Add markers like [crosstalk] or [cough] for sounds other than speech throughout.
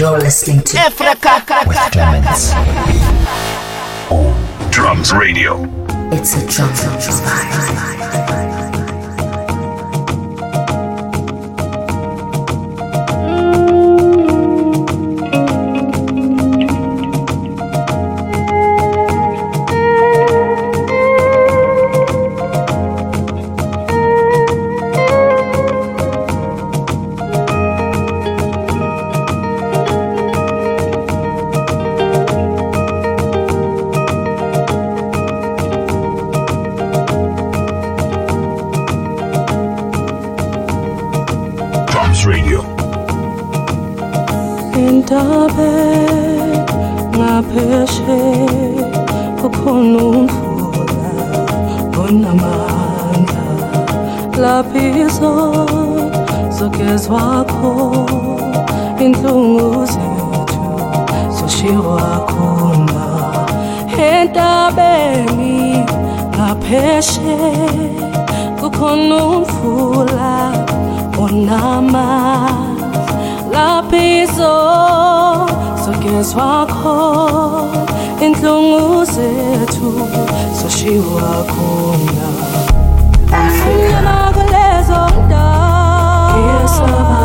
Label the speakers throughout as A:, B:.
A: You're listening to
B: Africa
A: with Clemens
C: on Drums Radio.
A: It's a drum vibe.
D: Laphizo zogezwakho inhlungu zethu zoshiwa khona entabeni ngapheshe kukhona umfula onamandla laphizo zogezwa khona inhlungu zethu zoshiwa khona kumnyama kulezo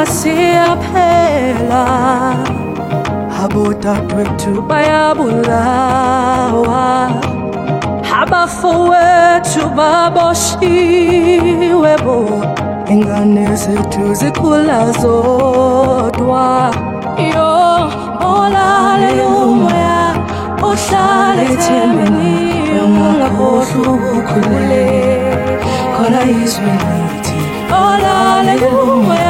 D: simnyama siyaphela abodadewethu bayabulawa. Abafowethu baboshiwe bo ingane zethu zikhula zodwa. Yo olale umoya ohlala ethembeni ungakhohlwa ukukhuleka khona izwe lithi olale umoya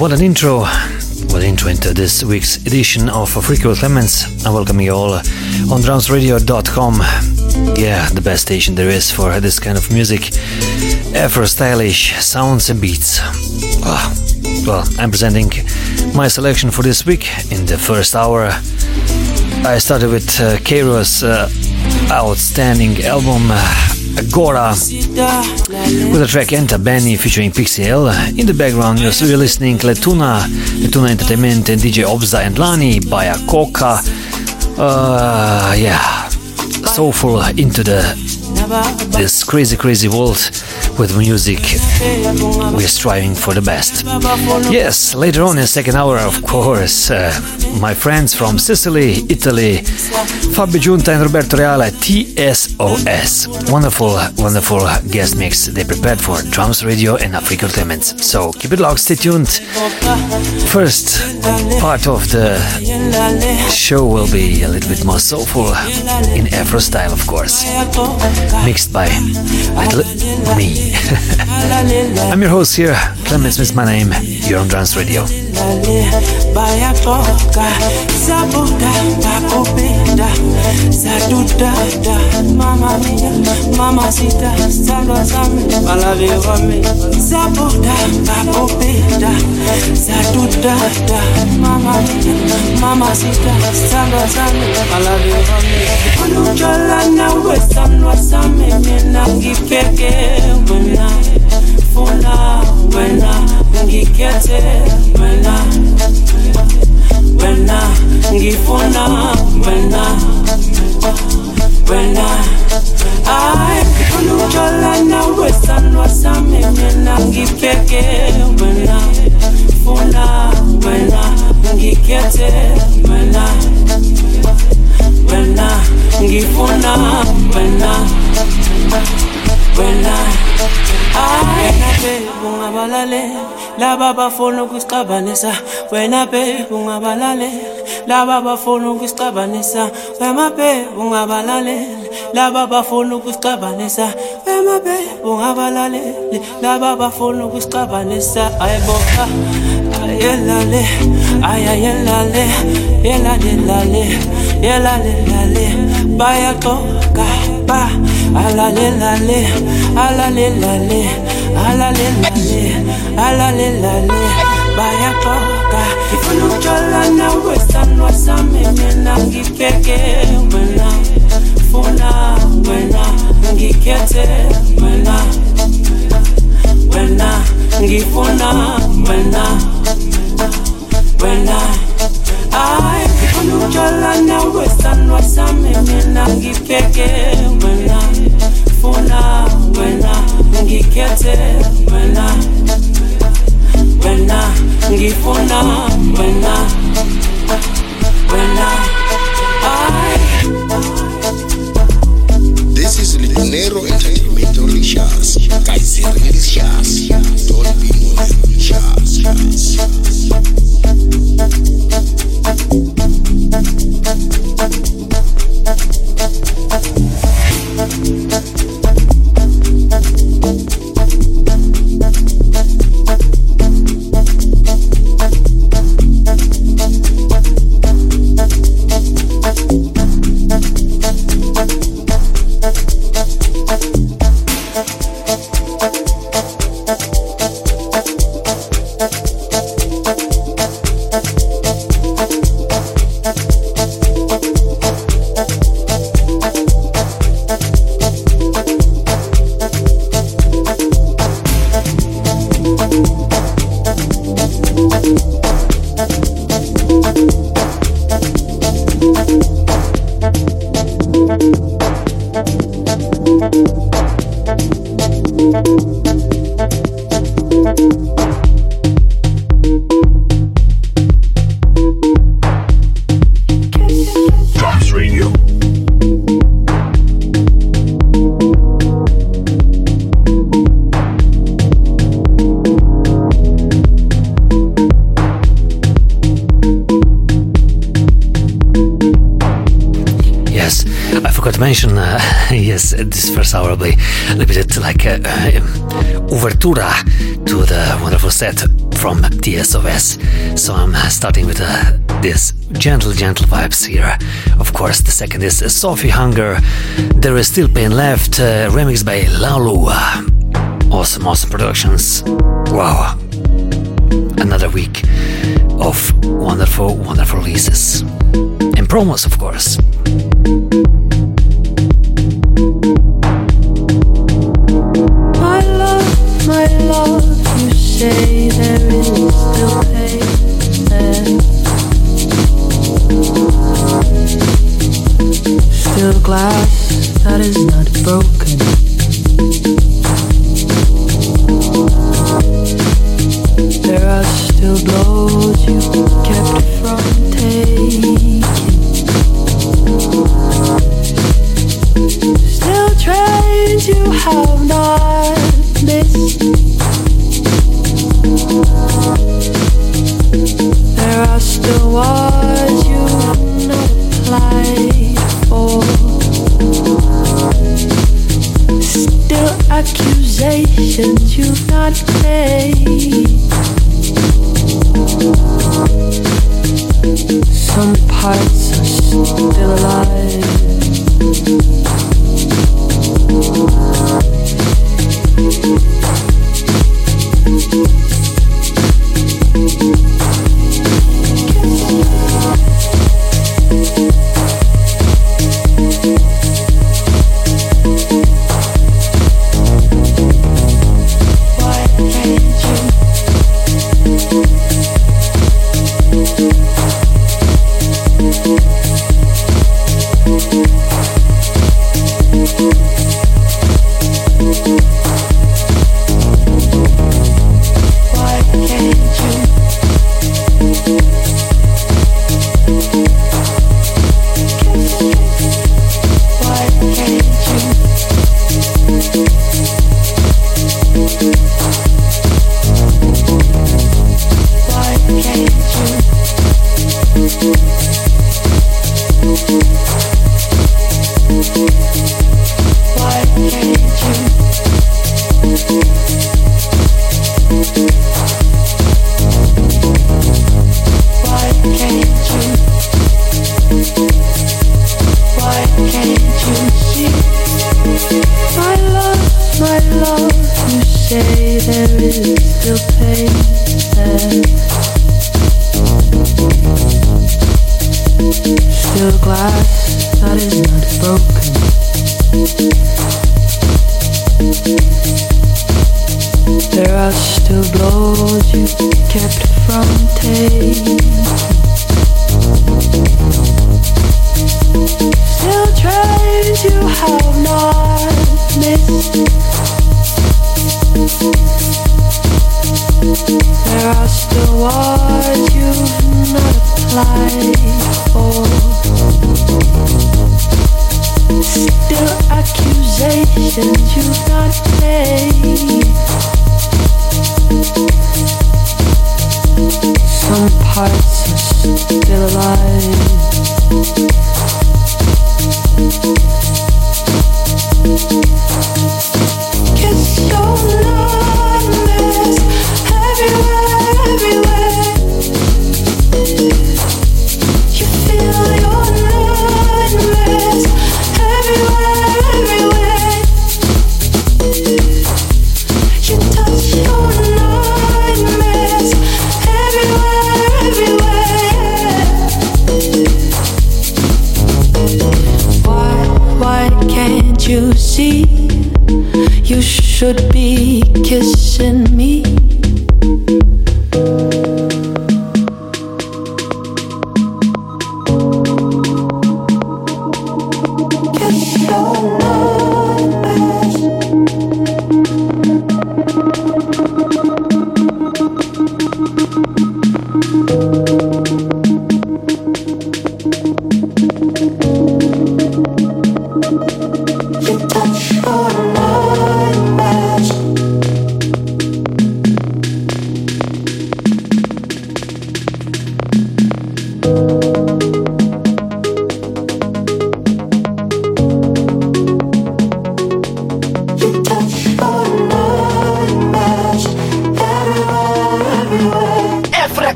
E: what an intro. What an intro into this week's edition of Freaky with Clemens. I welcome you all on drumsradio.com. Yeah, the best station there is for this kind of music. Afro stylish sounds and beats. Ah, well, I'm presenting my selection for this week in the first hour. I started with uh, uh, outstanding album uh, Agora with the track Entabeni featuring Pixel. In the background, you're still listening Letuna, Letuna Entertainment and DJ Obza and Lani by Akoka. Uh, yeah, soulful into the this crazy, crazy world with music. We're striving for the best. Yes, later on in the second hour, of course, uh, my friends from Sicily, Italy, Fabio Giunta and Roberto Reale, TSOS. Wonderful, wonderful guest mix they prepared for Drums Radio and Africa Clemens. So keep it locked, stay tuned. First part of the show will be a little bit more soulful in Afro style, of course, mixed by little me. [laughs] I'm your host here, Clemens is my name. You're on Drums Radio.
F: Bayatoka sabuda bakupenda. Sadudada mama mia mama sita. Sandwa zame balave wame sabuda bakupenda. Sadudada mama mia mama sita. Sandwa zame balave wame olujola nawe sandwa zame mina ngipeke wena funa wena ngikhethe wena wena ngifuna wena wena ay ulujola nawe sami mina ngibheke wena laba bafuna ukusixabanisa wena be ungabalale laba bafuna ukusixabanisa wema be ungabalale laba bafuna ukusixabanisa wema be ungabalale laba bafuna ukusixabanisa ayiboka ayelale ayayelale yelale lale yelale lale bayaxoka ba alale lale alale lale alale lale alale lale bayaxoka ifuna ukujola nawe sanwa sami mina ngibheke wena funa wena ngikhethe wena wena ngifuna wena wena ay sanwa sami mina ngibheke wena funa wena ngikhethe wena wena ngifuna wena wena
B: This is Litonero Entertainment Delicious. Guys, delicious. Don't be more delicious.
C: Drums
E: this first hour will be a little bit like a, a overtura to the wonderful set from TSOS. So I'm uh, starting with uh, this gentle, gentle vibes here. Of course, the second is Sophie Hunger. There is still pain left, uh, remixed by Lalu. Awesome, awesome productions. Wow. Another week of wonderful, wonderful releases. And promos, of course.
C: from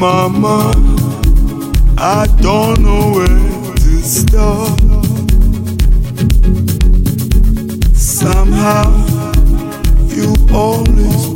G: Mama, I don't know where to start. Somehow, you always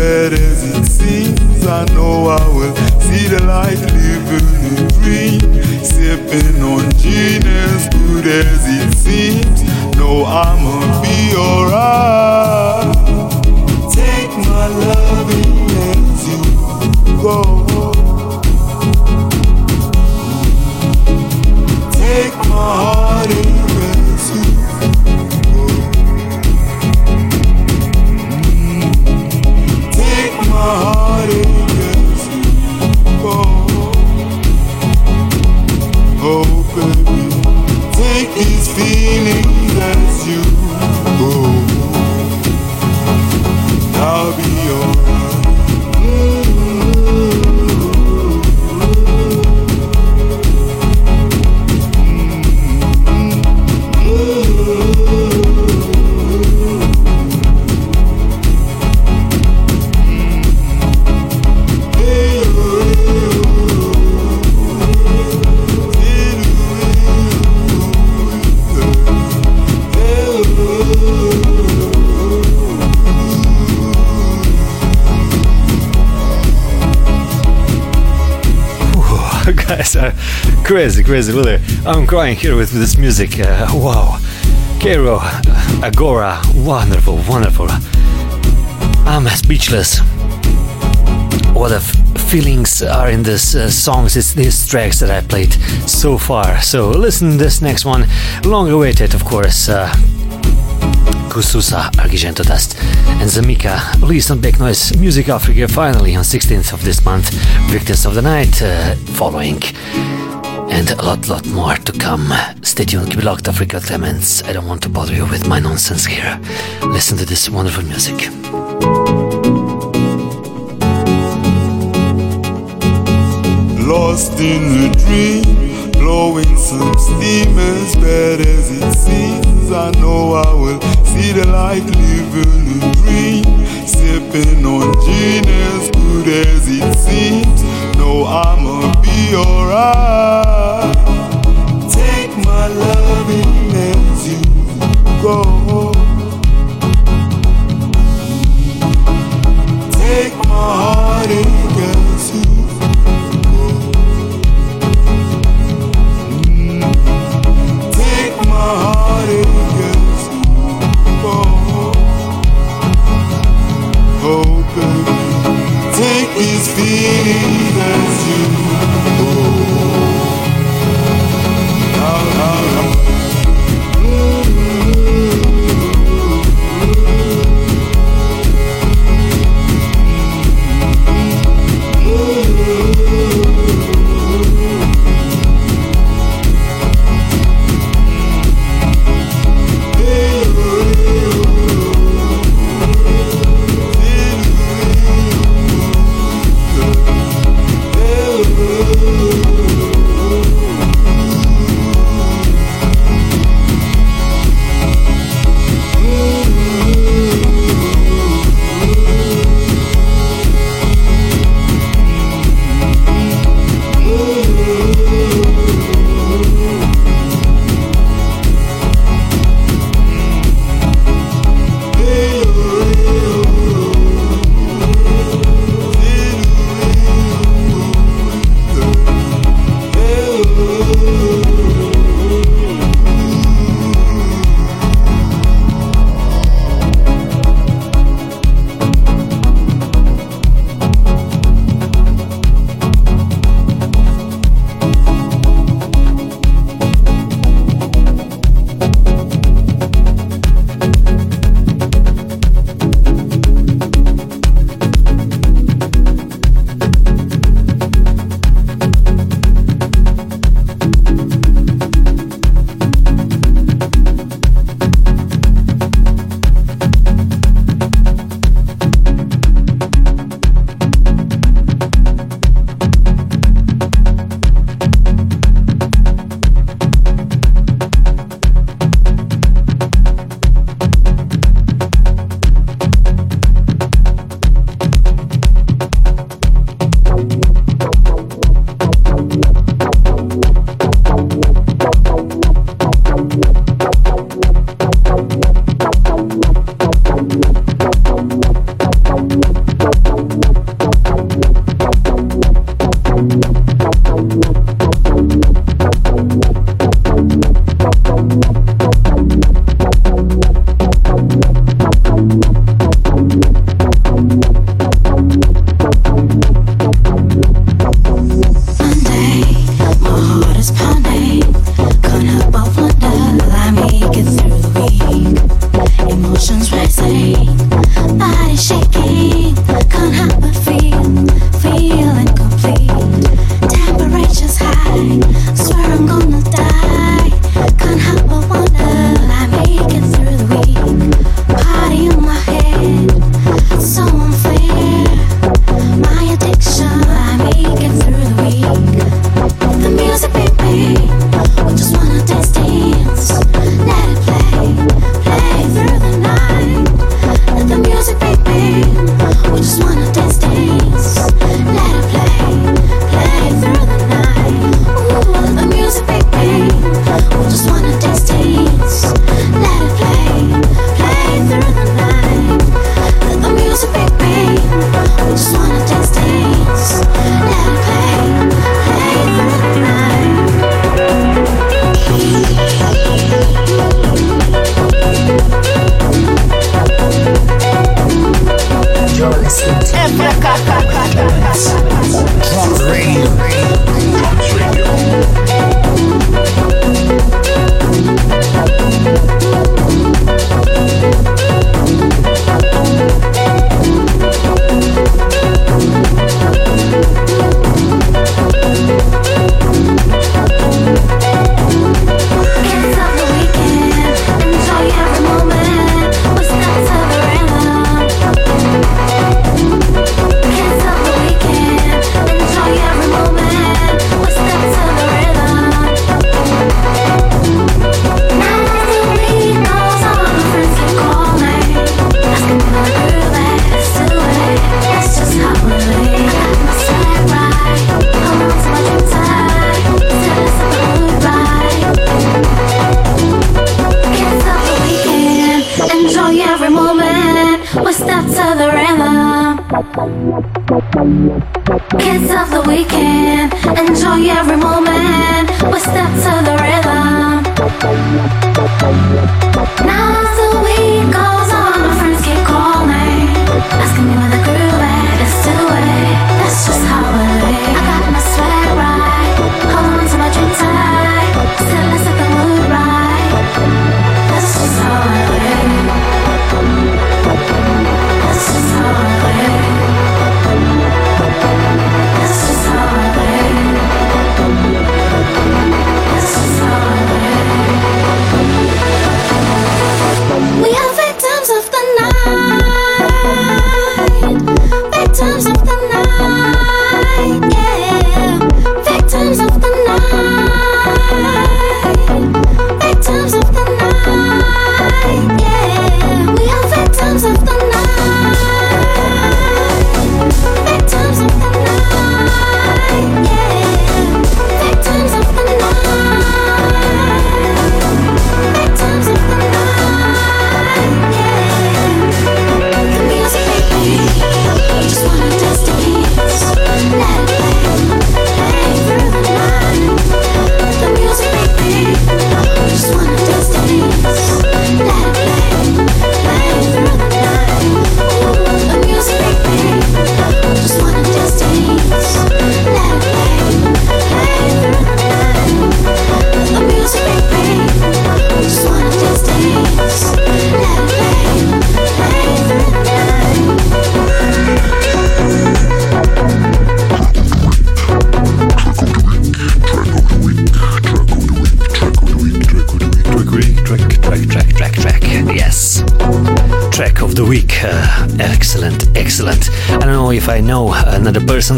G: bad as it seems. I know I will see the light, living a dream, sipping on gin as good as it seems. No, I'ma be alright. Take my loving
E: crazy. Really, I'm crying here with this music. Uh, wow, Caiiro, Agora, wonderful, wonderful. I'm speechless. What f- feelings are in this uh, songs? It's these tracks that I played so far. So listen this next one, long awaited, of course. Uh, Kususa, Argento Dust, and Zamika released on Big Noise Music Africa finally on 16th of this month. Victims of the Night uh, following. And a lot, lot more to come. Stay tuned, keep it locked, Africa Clemens. I don't want to bother you with my nonsense here. Listen to this wonderful music.
G: Lost in a dream, blowing some steam as bad as it seems. I know I will see the light, living a dream, sipping on gin as good as it seems. No, I'ma be alright. Take my loving as you go. Take my heartache as feelings as you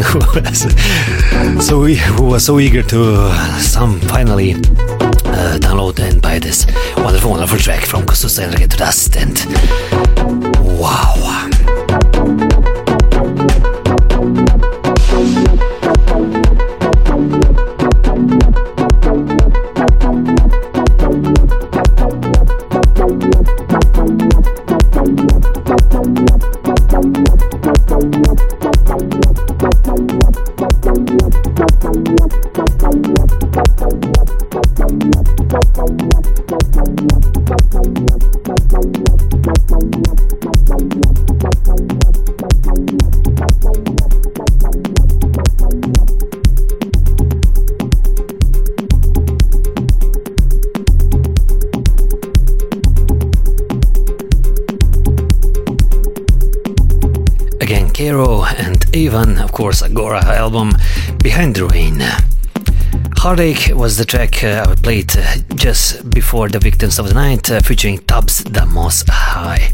E: who [laughs] was so who was so eager to uh, some finally uh, download and buy this wonderful, wonderful track from Kususa to dust and wow. Even of course, Agora album Behind the Rain. Heartache was the track uh, I played uh, just before The Victims of the Night uh, featuring Tubbs the Most High.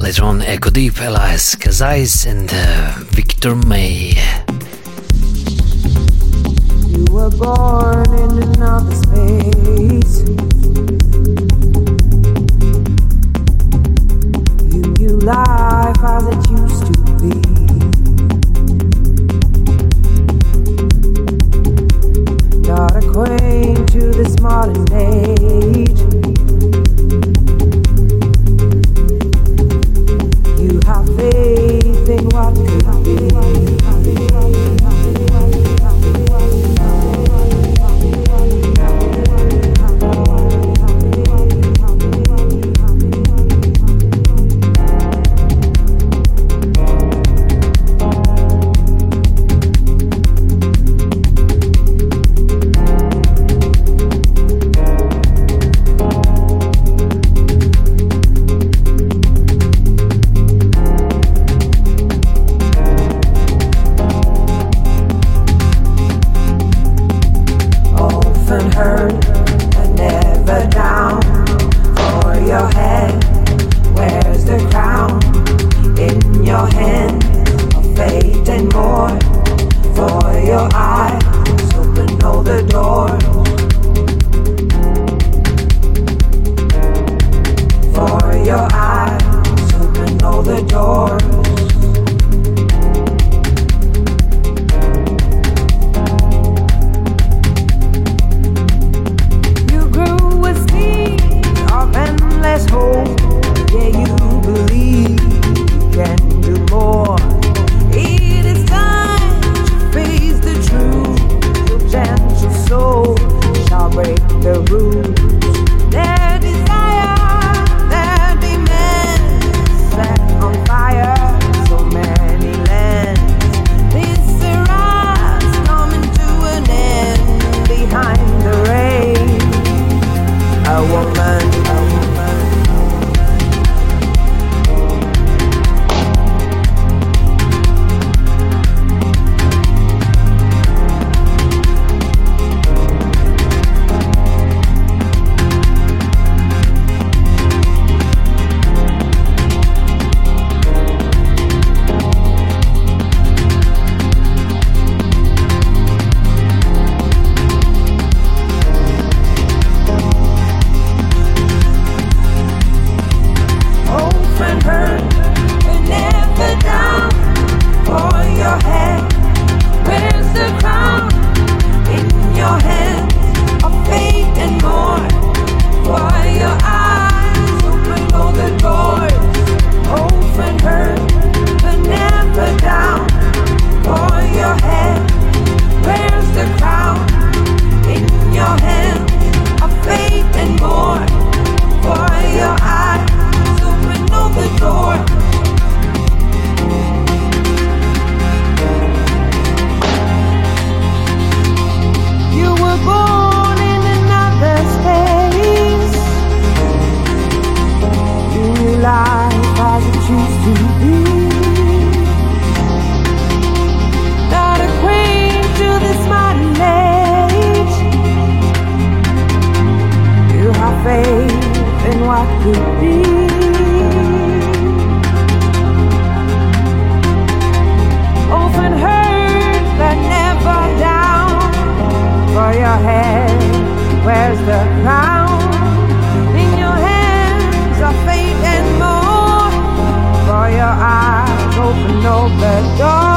E: Later on, Echo Deep, Elias Kazais, and uh, Victor May.
H: You were born in another space. You you lie as it used to be. Not acquainted this modern age. and what could be. Often hurt, but never down. For your head wears the crown. In your hands are fate and more. For your eyes open, open the
I: door.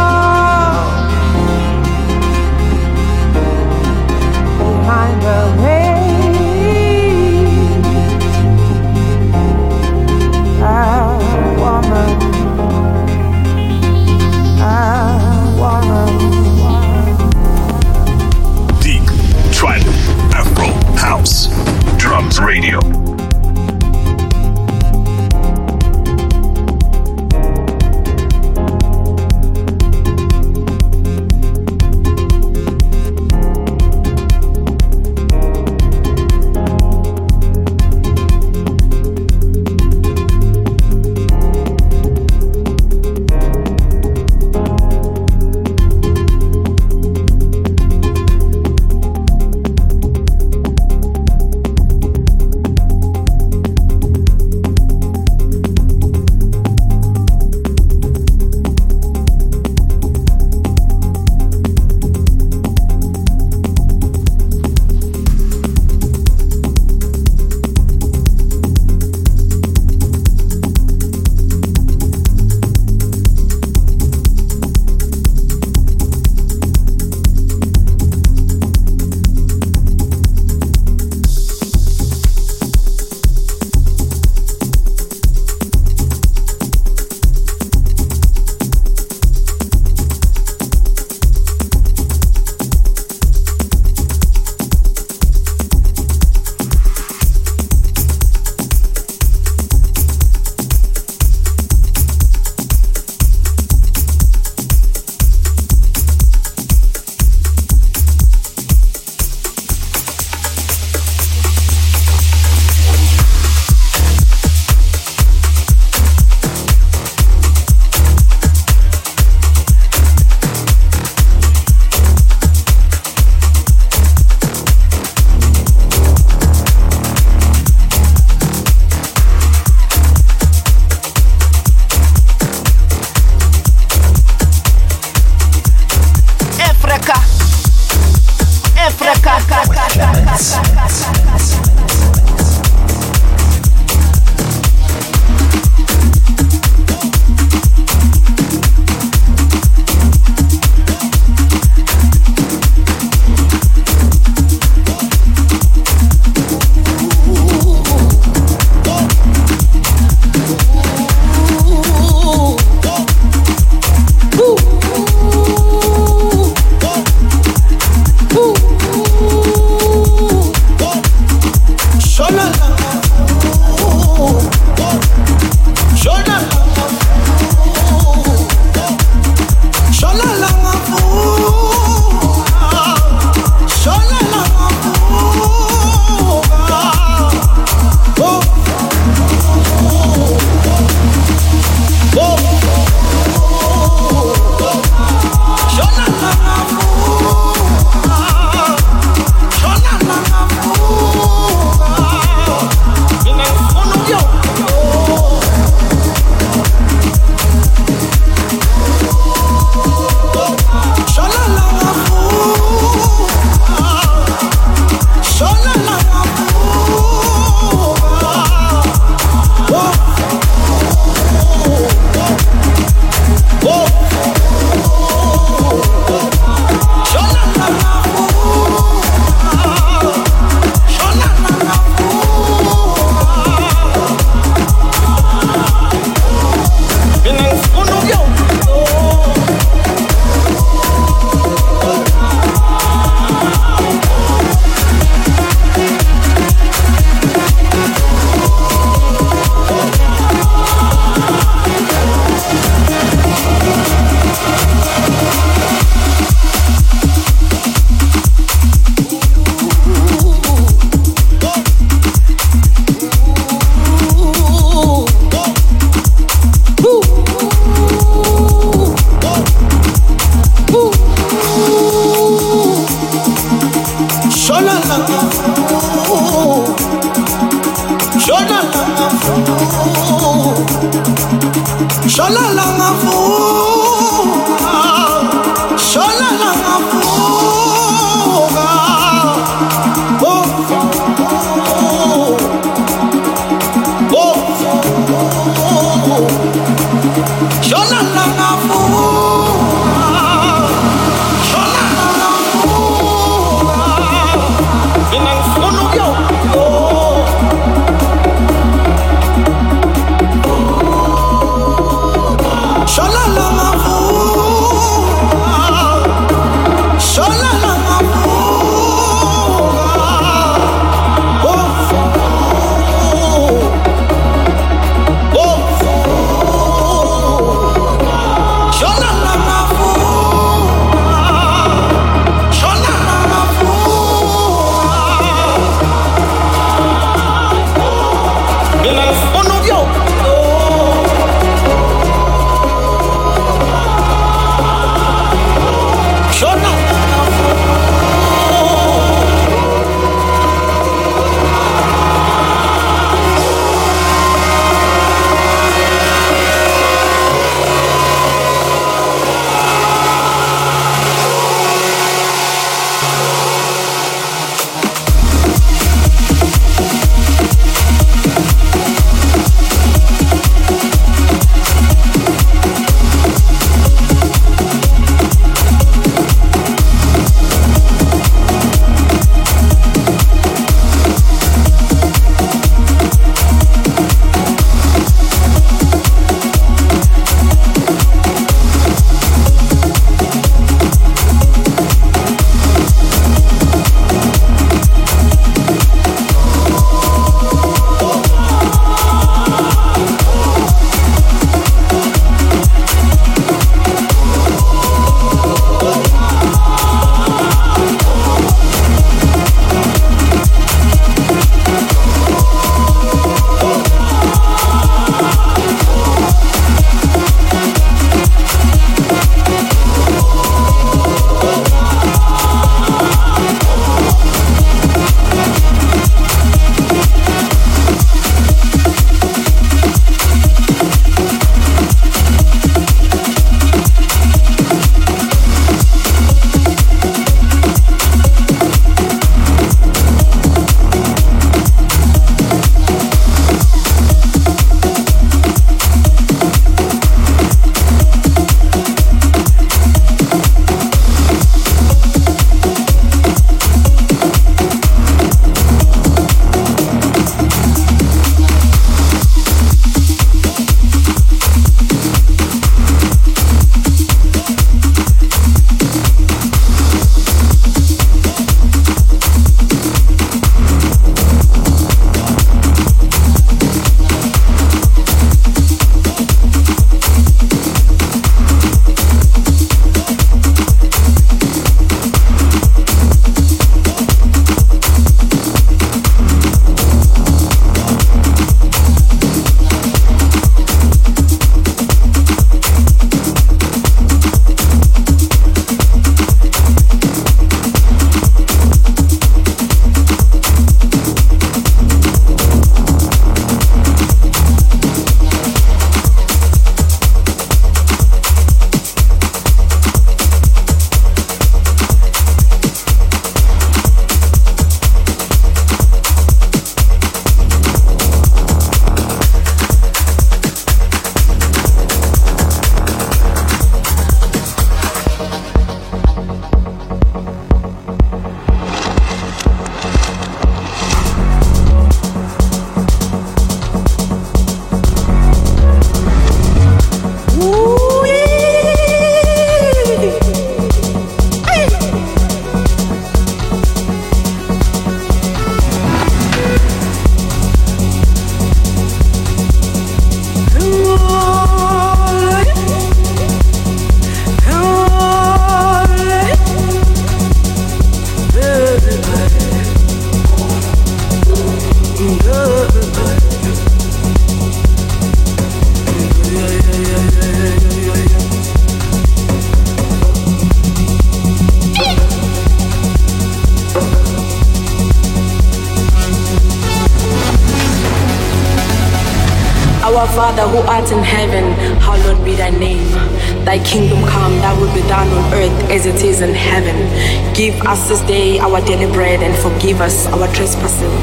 I: Us this day our daily bread and forgive us our trespasses,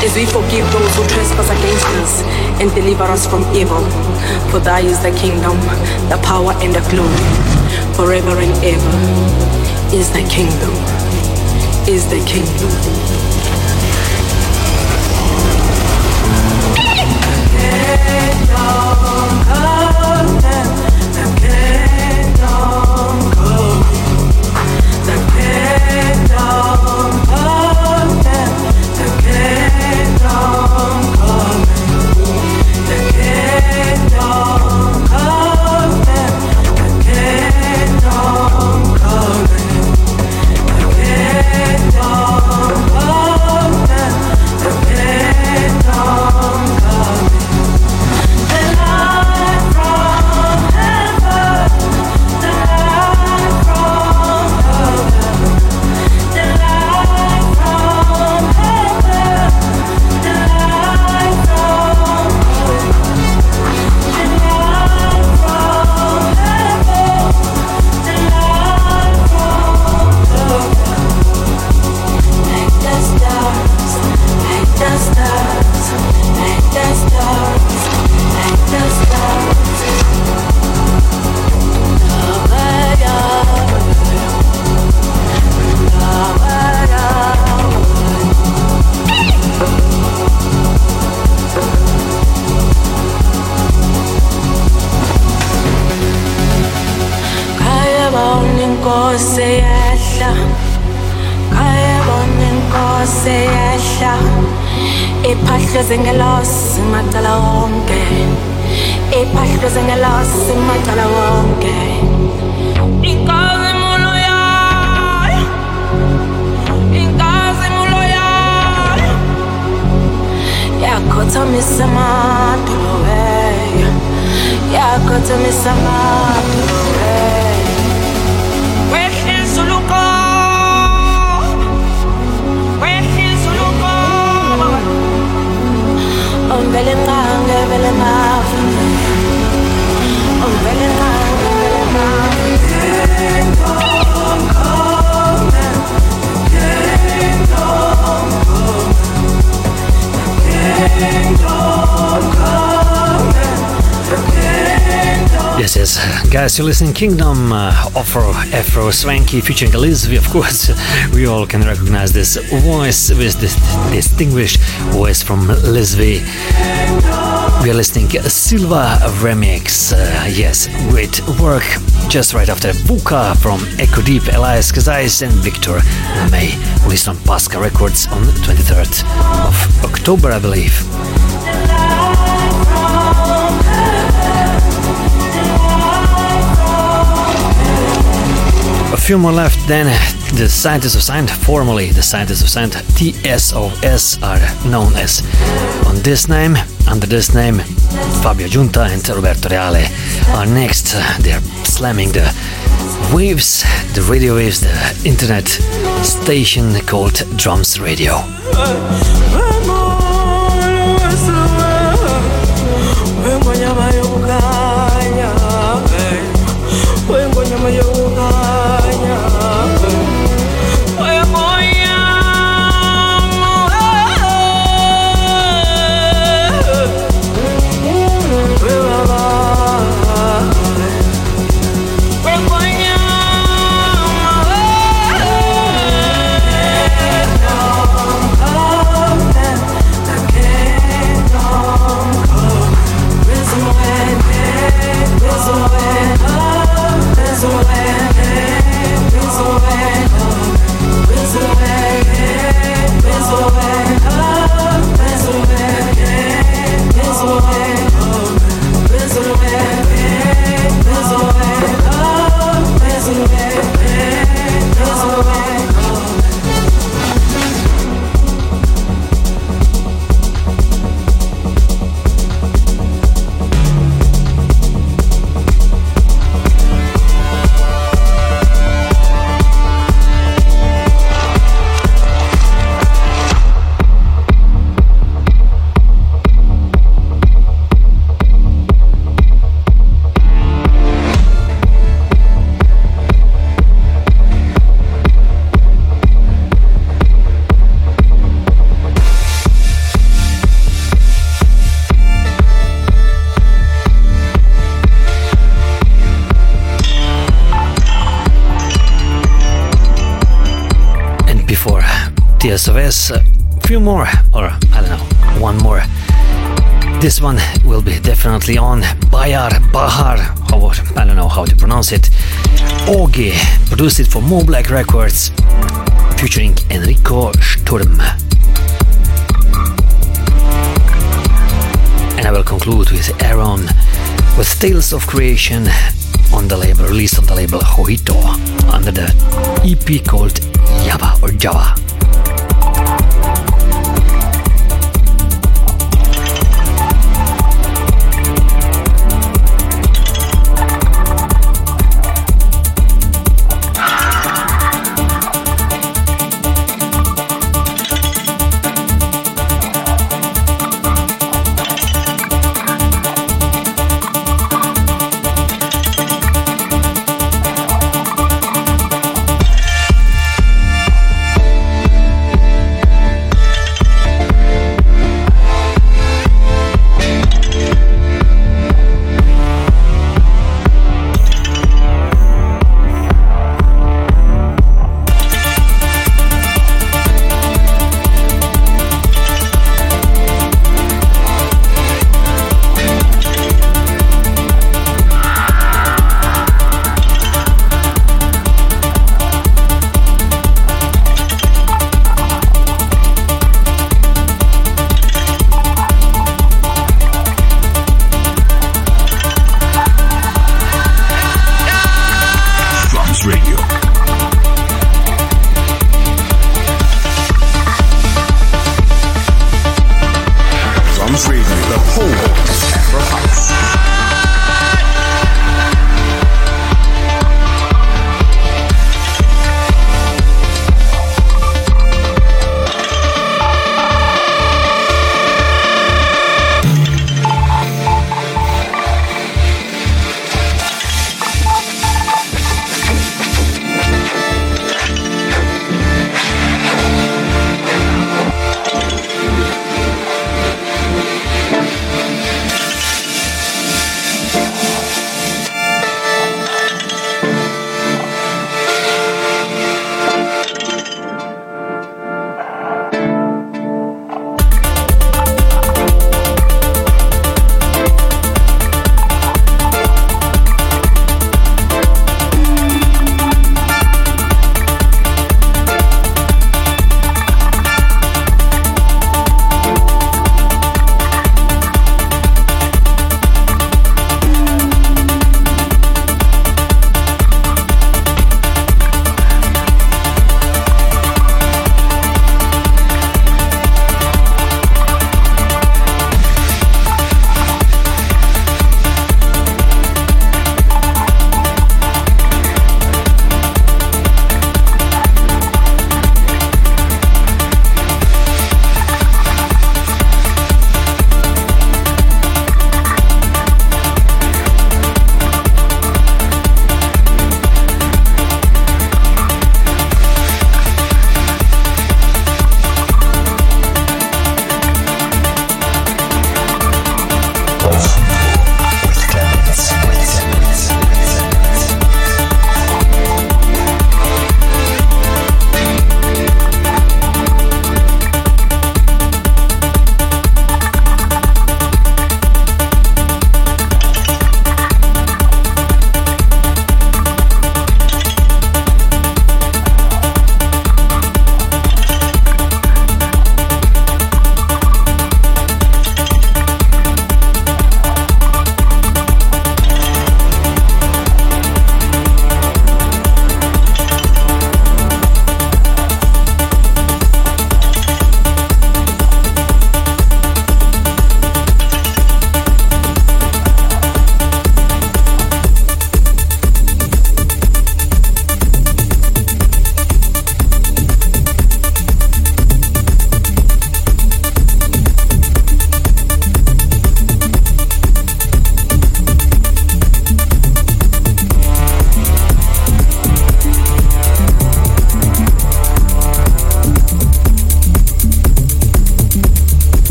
I: as we forgive those who trespass against us, and deliver us from evil. For thy is the kingdom,
E: you're listening Kingdom uh, Afro, Afro Swanky featuring Elizabeth. Of course, [laughs] we all can recognize this voice, this, this distinguished voice from Lisby. We are listening Silva remix. Uh, yes, great work. Just right after Buka from Echo Deep, Elias Kazais and Victor May, released on Pasca Records on the 23rd of October, I believe. Few more left, then the Scientists of Sound, formerly the Scientists of Sound, TSOS, are known as on this name, under this name, Fabio Giunta and Roberto Reale are next. They're slamming the waves, the radio waves, the internet station called Drums Radio. TSOS. A few more, or I don't know, one more. This one will be definitely on Bayar Bahar, how, I don't know how to pronounce it. Ogi produced it for Mo Black Records, featuring Enrico Sturm. And I will conclude with Aaron with Tales of Creation on the label, released on the label Hojito under the EP called Java or Java.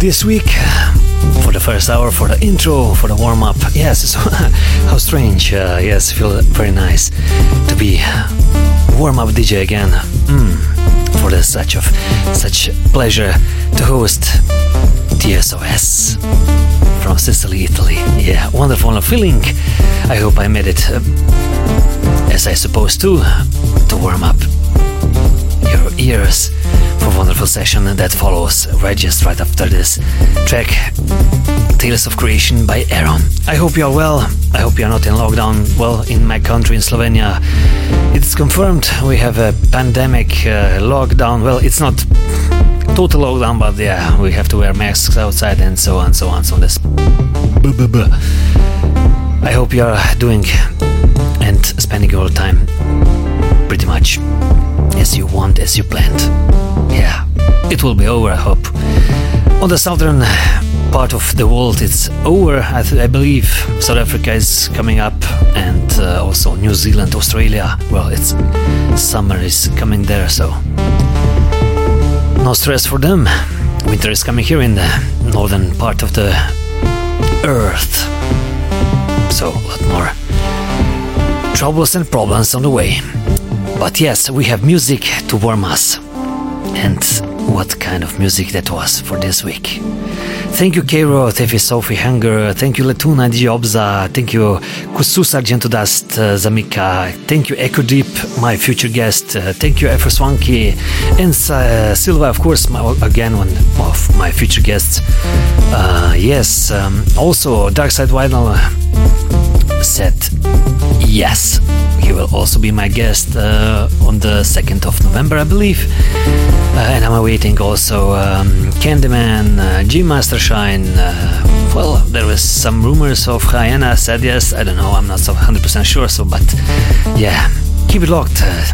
E: This week. For the first hour, for the intro, for the warm up. Yes, [laughs] how strange. Uh, yes, feel very nice to be warm up DJ again. Mm, for the such of such pleasure to host TSOS from Sicily, Italy. Yeah, wonderful feeling. I hope I made it uh, as I supposed to to warm up your ears wonderful session that follows right just right after this track Tales of Creation by Aaron. I hope you are well. I hope you are not in lockdown. Well, in my country, in Slovenia, it's confirmed we have a pandemic uh, lockdown. Well, it's not total lockdown, but yeah, we have to wear masks outside and so on, so on. So on. this. I hope you are doing and spending your time pretty much as you want, as you planned. Yeah, it will be over, I hope. On the southern part of the world, it's over, I, th- I believe. South Africa is coming up, and uh, also New Zealand, Australia. Well, it's summer is coming there, so no stress for them. Winter is coming here in the northern part of the earth. So, a lot more troubles and problems on the way. But yes, we have music to warm us. And what kind of music that was for this week. Thank you, Caiiro, Tefi Sophie Hunger, thank you, Latuna Diobza, thank you, Kusu Sargento Dust, uh, Zamika, thank you, Echo Deep, my future guest, uh, thank you, Effer Swanky, and uh, Silva, of course, my, again, one of my future guests. Uh, yes, um, also, Dark Side Vinyl said yes he will also be my guest uh, on the 2nd of November, I believe. Uh, and I'm awaiting also um, Candyman, uh, G Master Shine. Uh, well, there was some rumors of Hyena said yes. I don't know, I'm not so 100% sure. So, but yeah, keep it locked. Uh,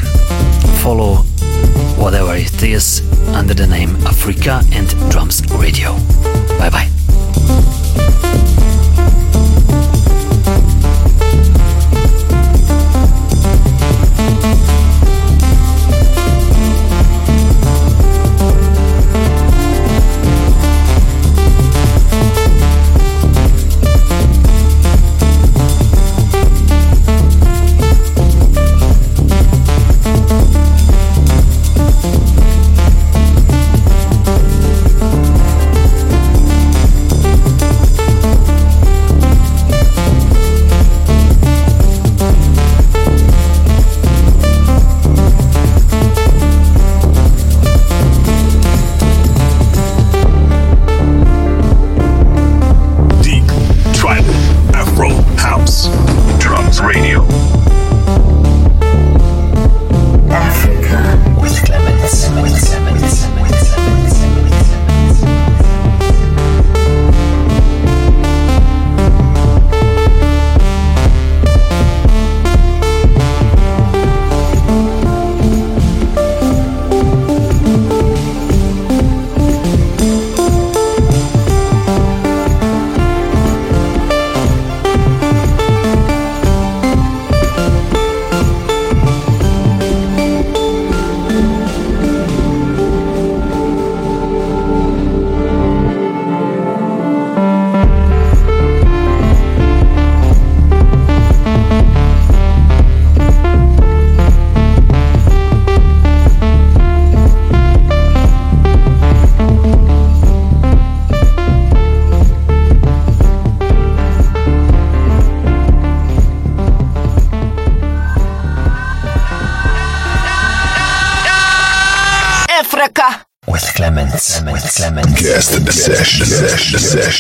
E: follow whatever it is under the name Africa and Drums Radio. Bye bye.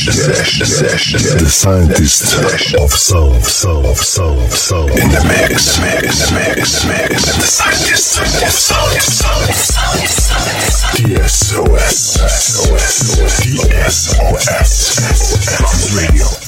B: The scientist of soul, soul, of soul, of soul. In the mix, mix, mix, mix. The scientist of soul, soul, TSOS, TSOS, Drums Radio.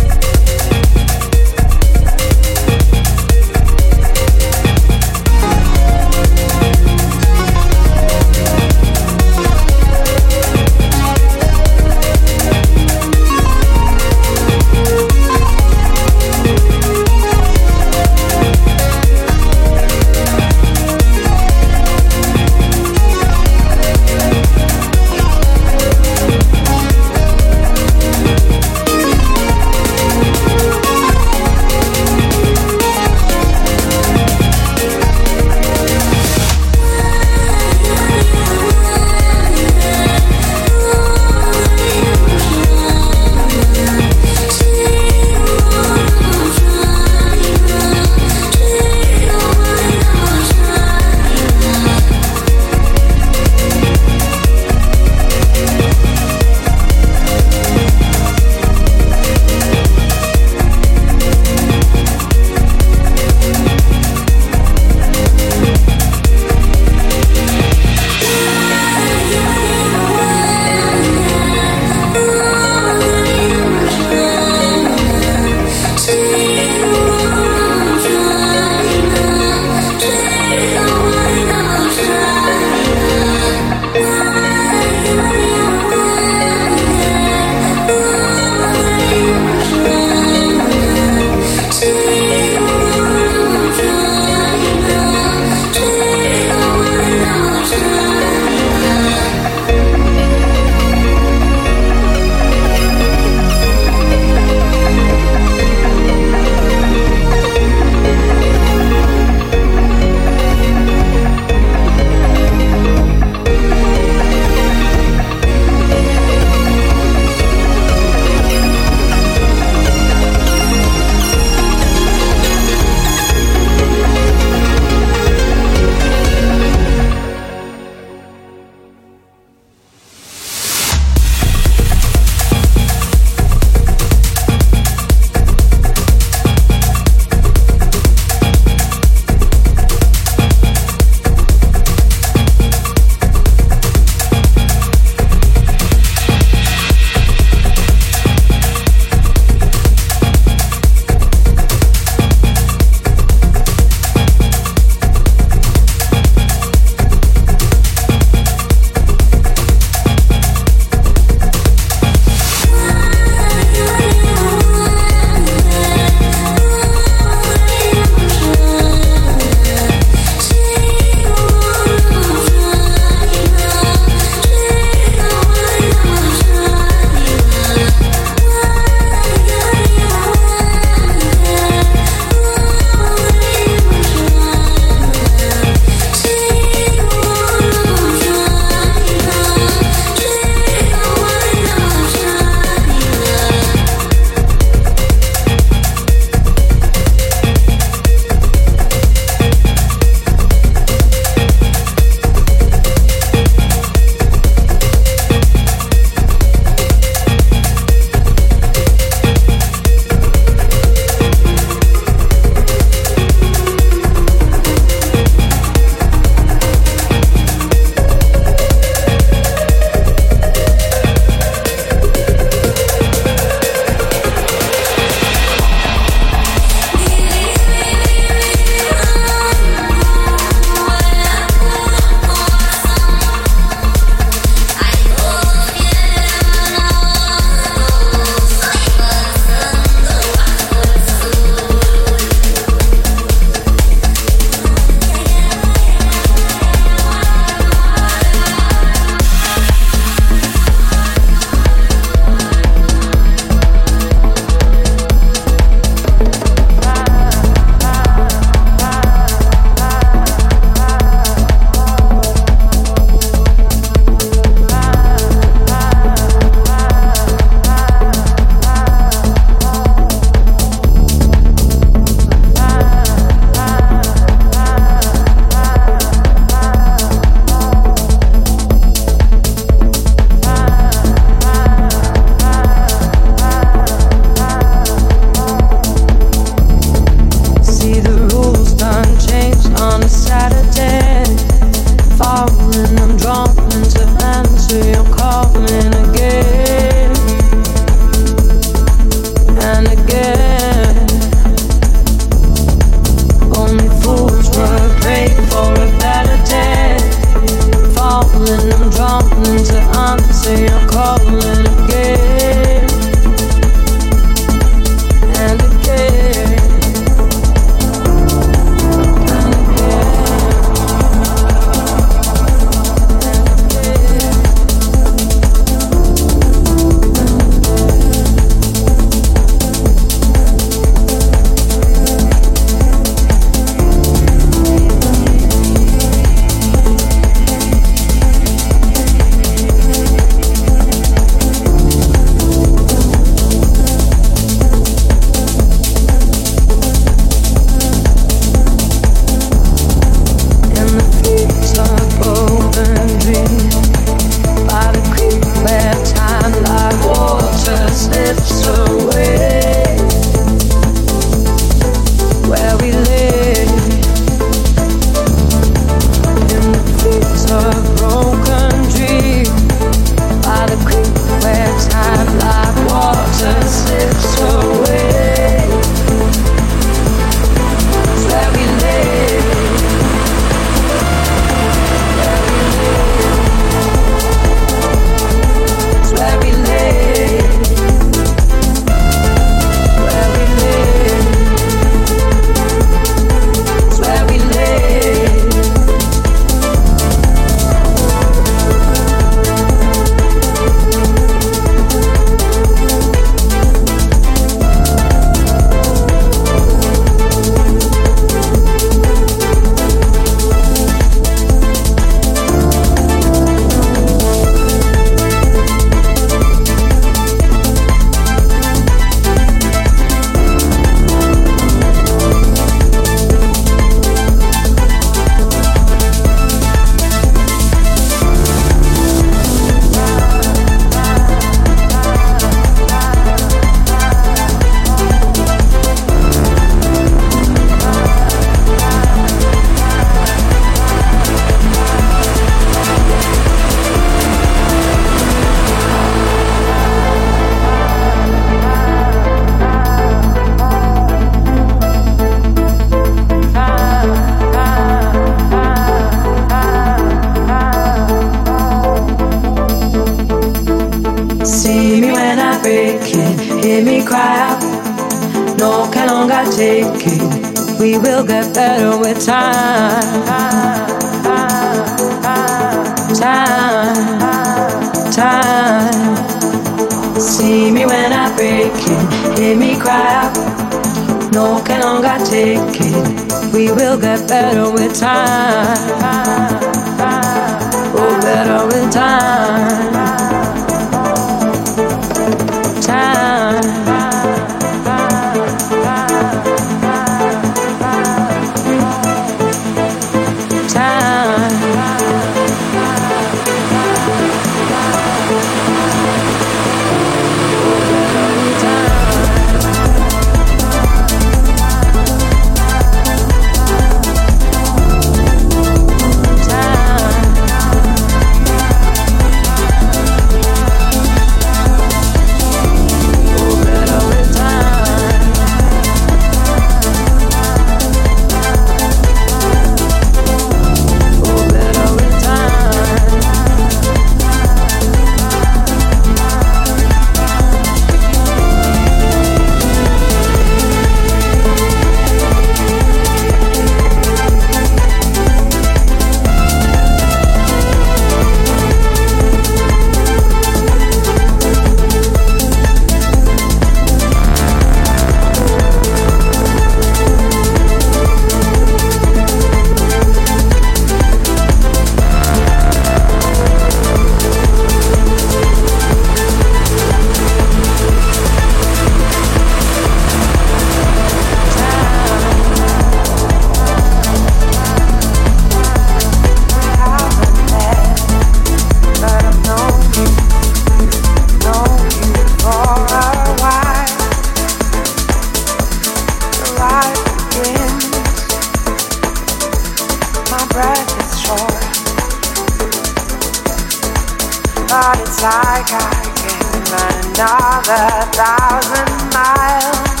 H: but it's like I came another thousand miles.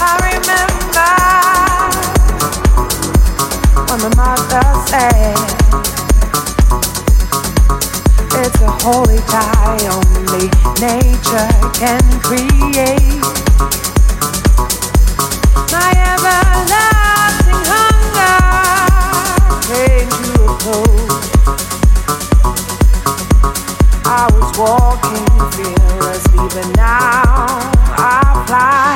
H: I remember when my mother said, It's a holy tie only nature can create. My everlasting hunger came
J: to a close. I was walking, fearless, even now I fly.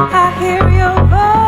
J: I hear your voice.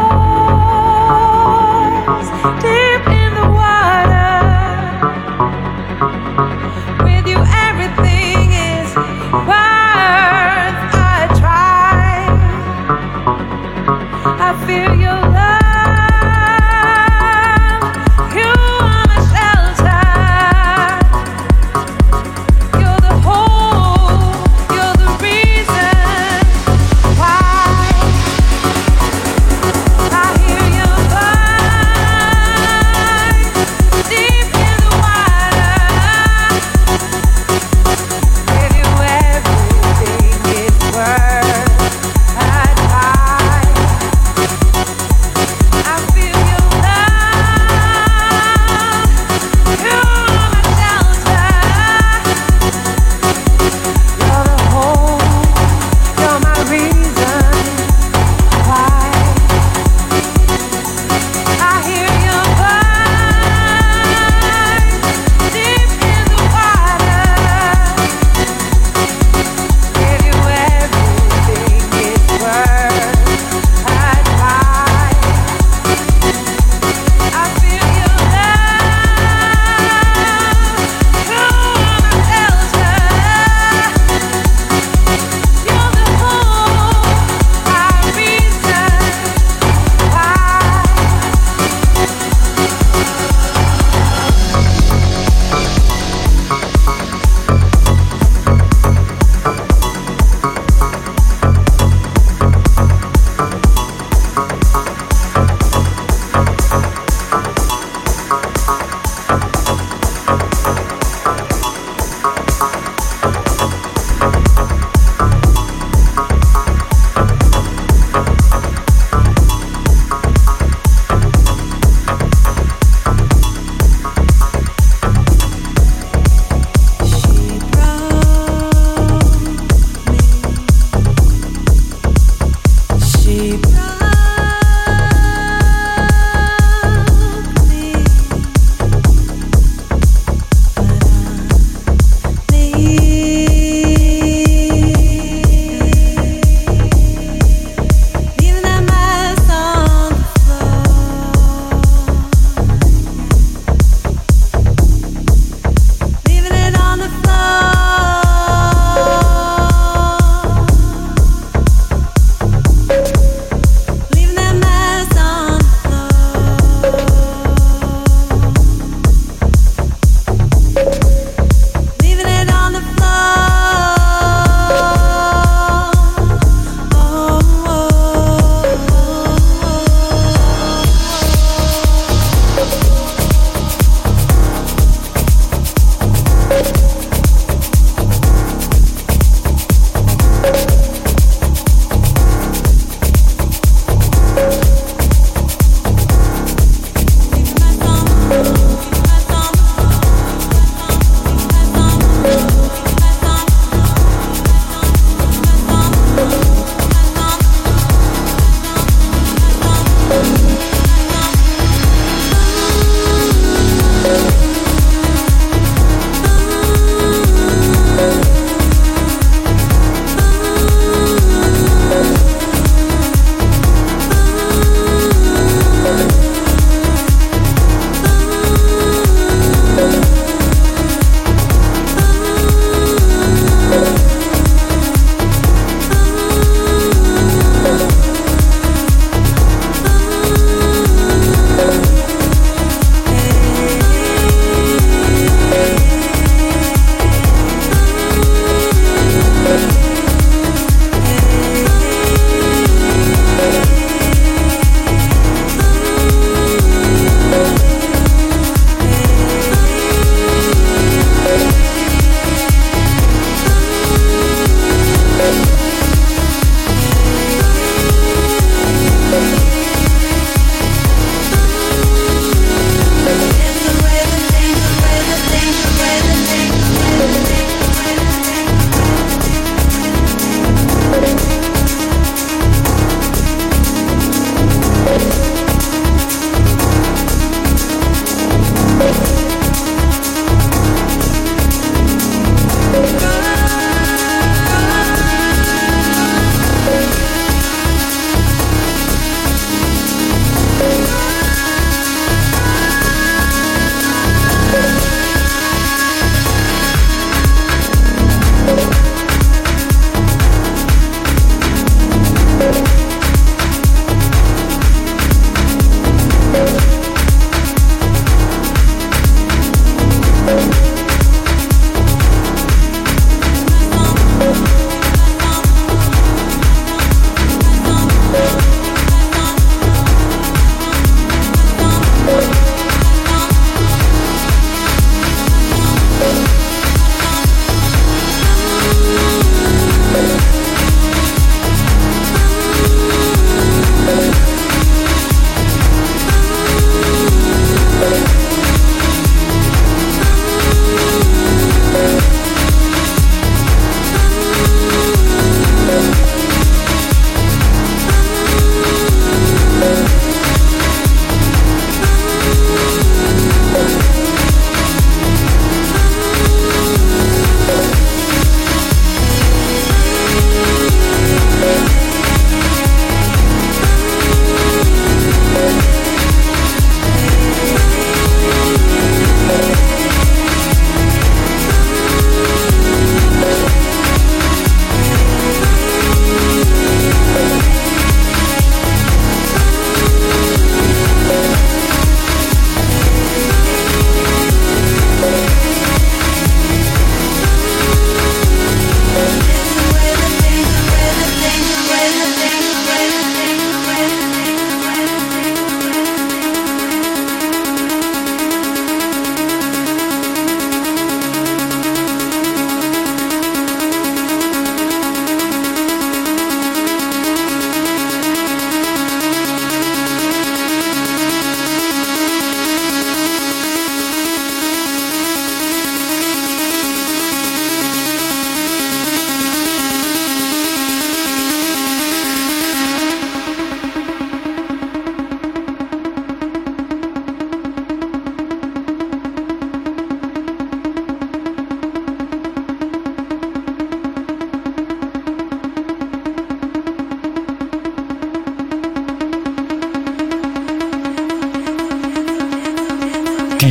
J: D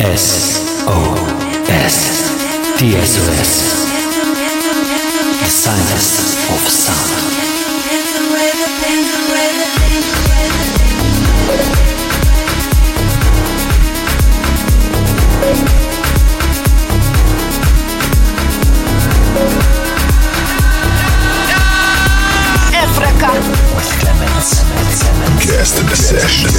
J: S O S D S O S The
K: science of sound. Africa. Guest session.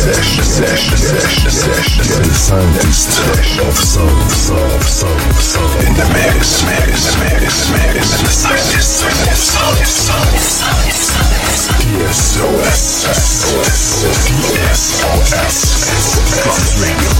K: The scientist
L: of sound,
F: sound,
M: sound, sound. In the mix, mix, mix, mix. The scientist of sound, sound, sound, sound. PSOS, PSOS, PSOS. Box Radio.